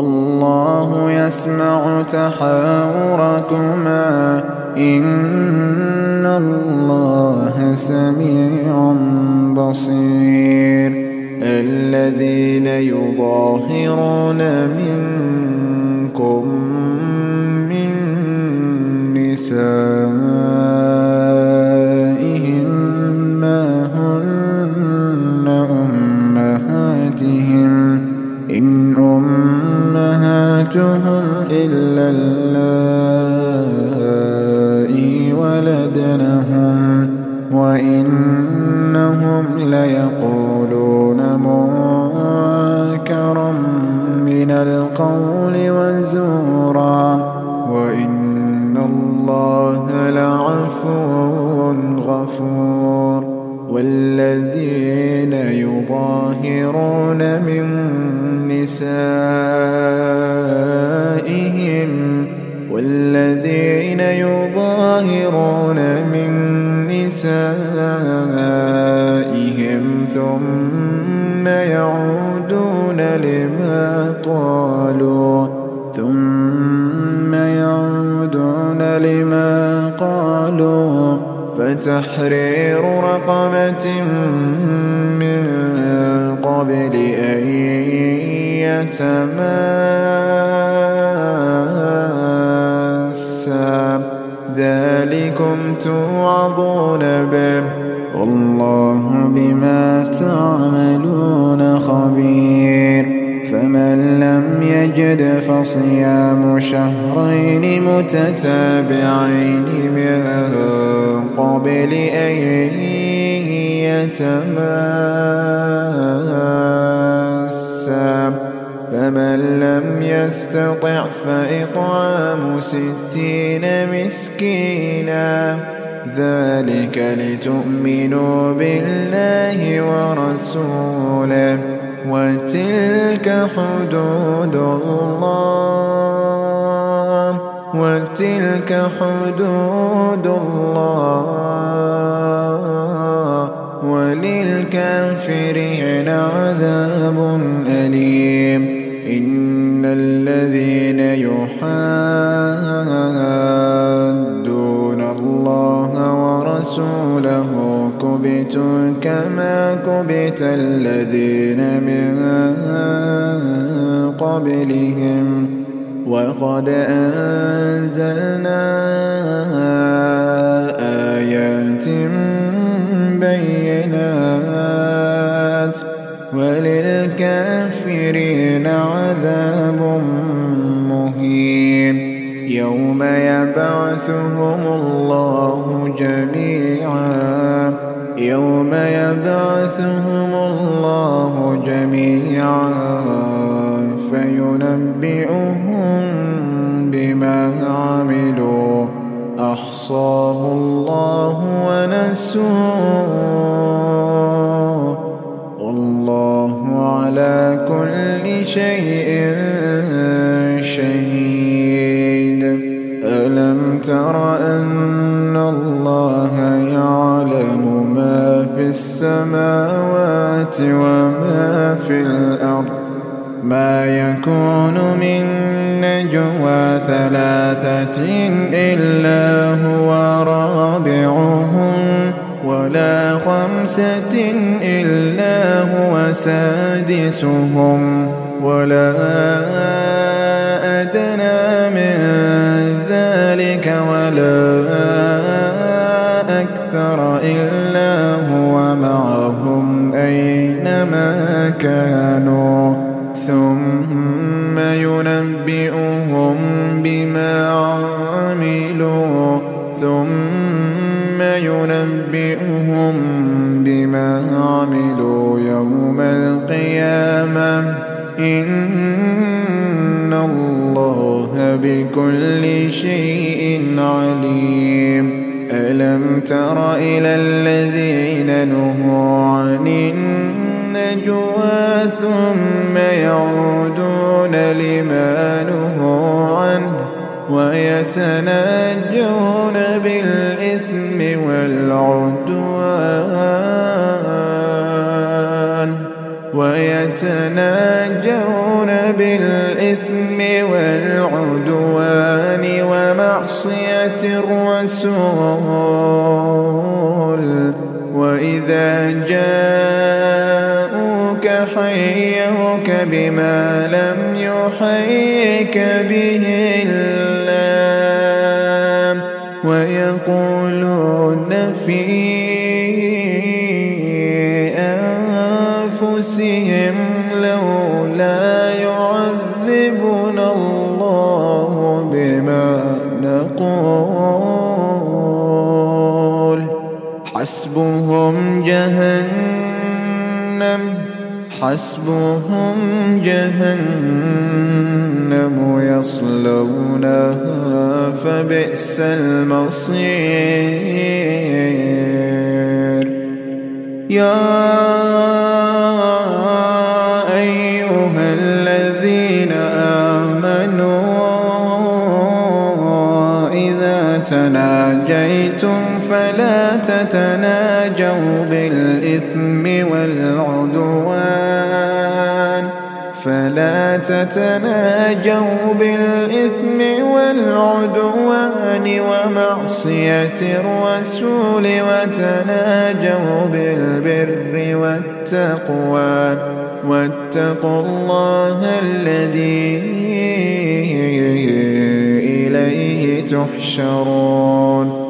والله يسمع تحاوركما. إن الله سميع بصير. الذين يظاهرون منكم من نسائهم والذين يظاهرون من نسائهم والذين فتحرير رقبة من قبل أن يتماسا. ذلكم توعظون به. والله بما تعملون يجد فصيام شهرين متتابعين من قبل أن يتماسا. فمن لم يستطع فإطعام ستين مسكينا. ذلك لتؤمنوا بالله ورسوله. وتلك حدود الله. وتلك حدود الله. وللكافرين عذاب أليم. إن الذين يحادون الله ورسوله كبتوا كما كبت الذين من قبلهم وقد أنزلنا آيات بينات وللكافرين عذاب مهين يوم يبعثهم الله جميعا يوم يبعثهم الله جميعا فينبئهم بما عملوا. أحصاه الله ونسوه. والله على كل شيء شهيد. ألم تر السماوات وما في الأرض. ما يكون من نجوى ثلاثة إلا هو رابعهم ولا خمسة إلا هو سادسهم. ولا أدنى من كانوا ثم ينبئهم بما عملوا ثم ينبئهم بما عملوا يوم القيامة. إن بكل شيء عليم. ألم تر إلى الذين نهوا عن النجوى ثم يعودون لما نهوا عنه ويتناجون بالإثم والعدوان ويتناجون بالإثم والعدوان ومعصية الرسول لم يحيك به الله ويقولون في أنفسهم لولا يعذبنا الله بما نقول. حسبهم جهنم. حسبهم جهنم يصلونها فبئس المصير. يا أيها الذين آمنوا إذا تناجيتم تتناجوا بالإثم والعدوان فلا تتناجوا بالإثم والعدوان ومعصية الرسول وتناجوا بالبر والتقوى واتقوا الله الذي إليه تحشرون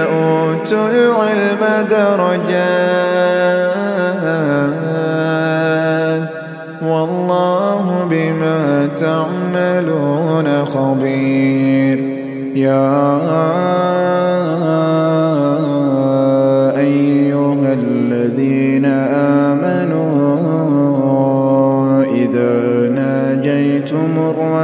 أوتوا العلم درجات. والله بما تعملون خبير. يا أيها الذين آمنوا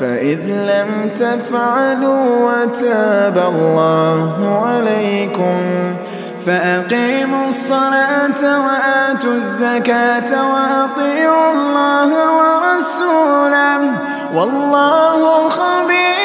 فإذ لم تفعلوا وتاب الله عليكم. فأقيموا الصلاة وآتوا الزكاة وأطيعوا الله ورسوله. والله خبير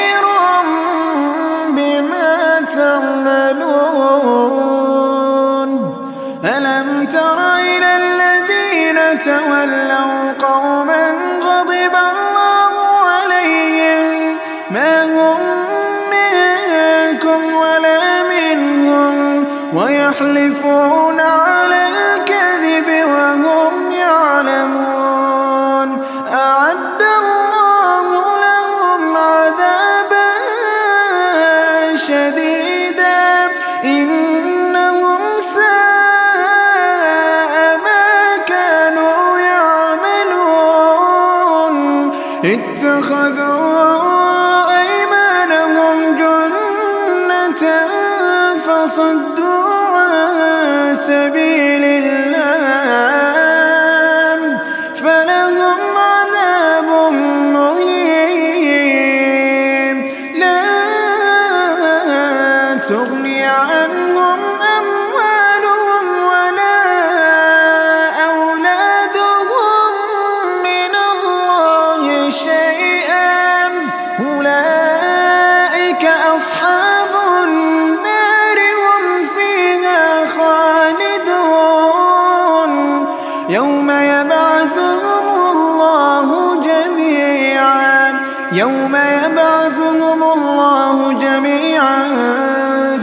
يبعثهم الله جميعا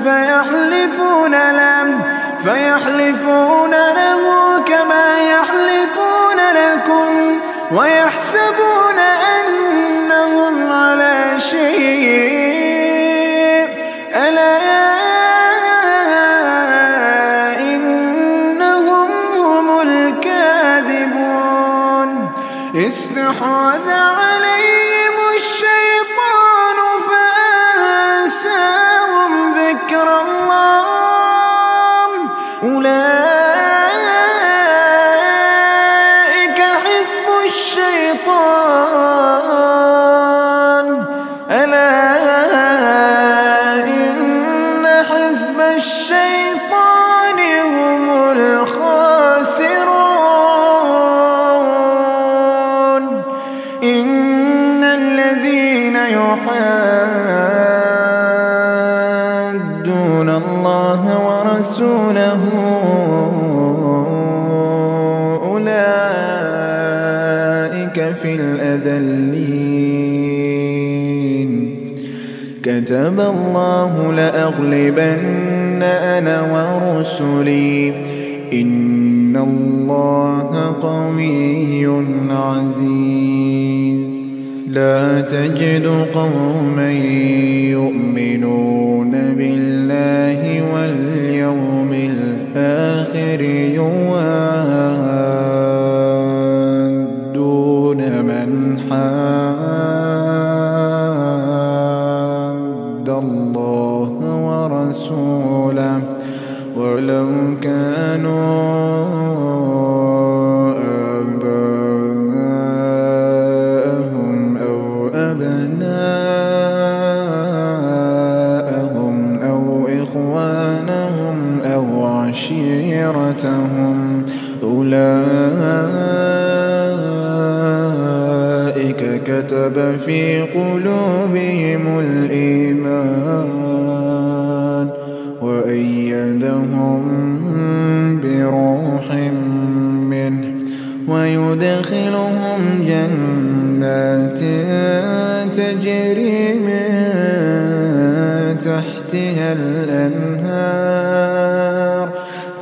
فيحلفون له فيحلفون له كما يحلفون لكم ويحسبون أنهم على شيء. ألا استحوذ عليهم الشيطان في الأذلين. كتب الله لأغلبن أنا ورسلي. إن الله قوي عزيز. لا تجد قوما يؤمنون. عشيرتهم أولئك كتب في قلوبهم الإيمان وأيدهم بروح منه ويدخلهم جنات تجري من تحتها الأنهار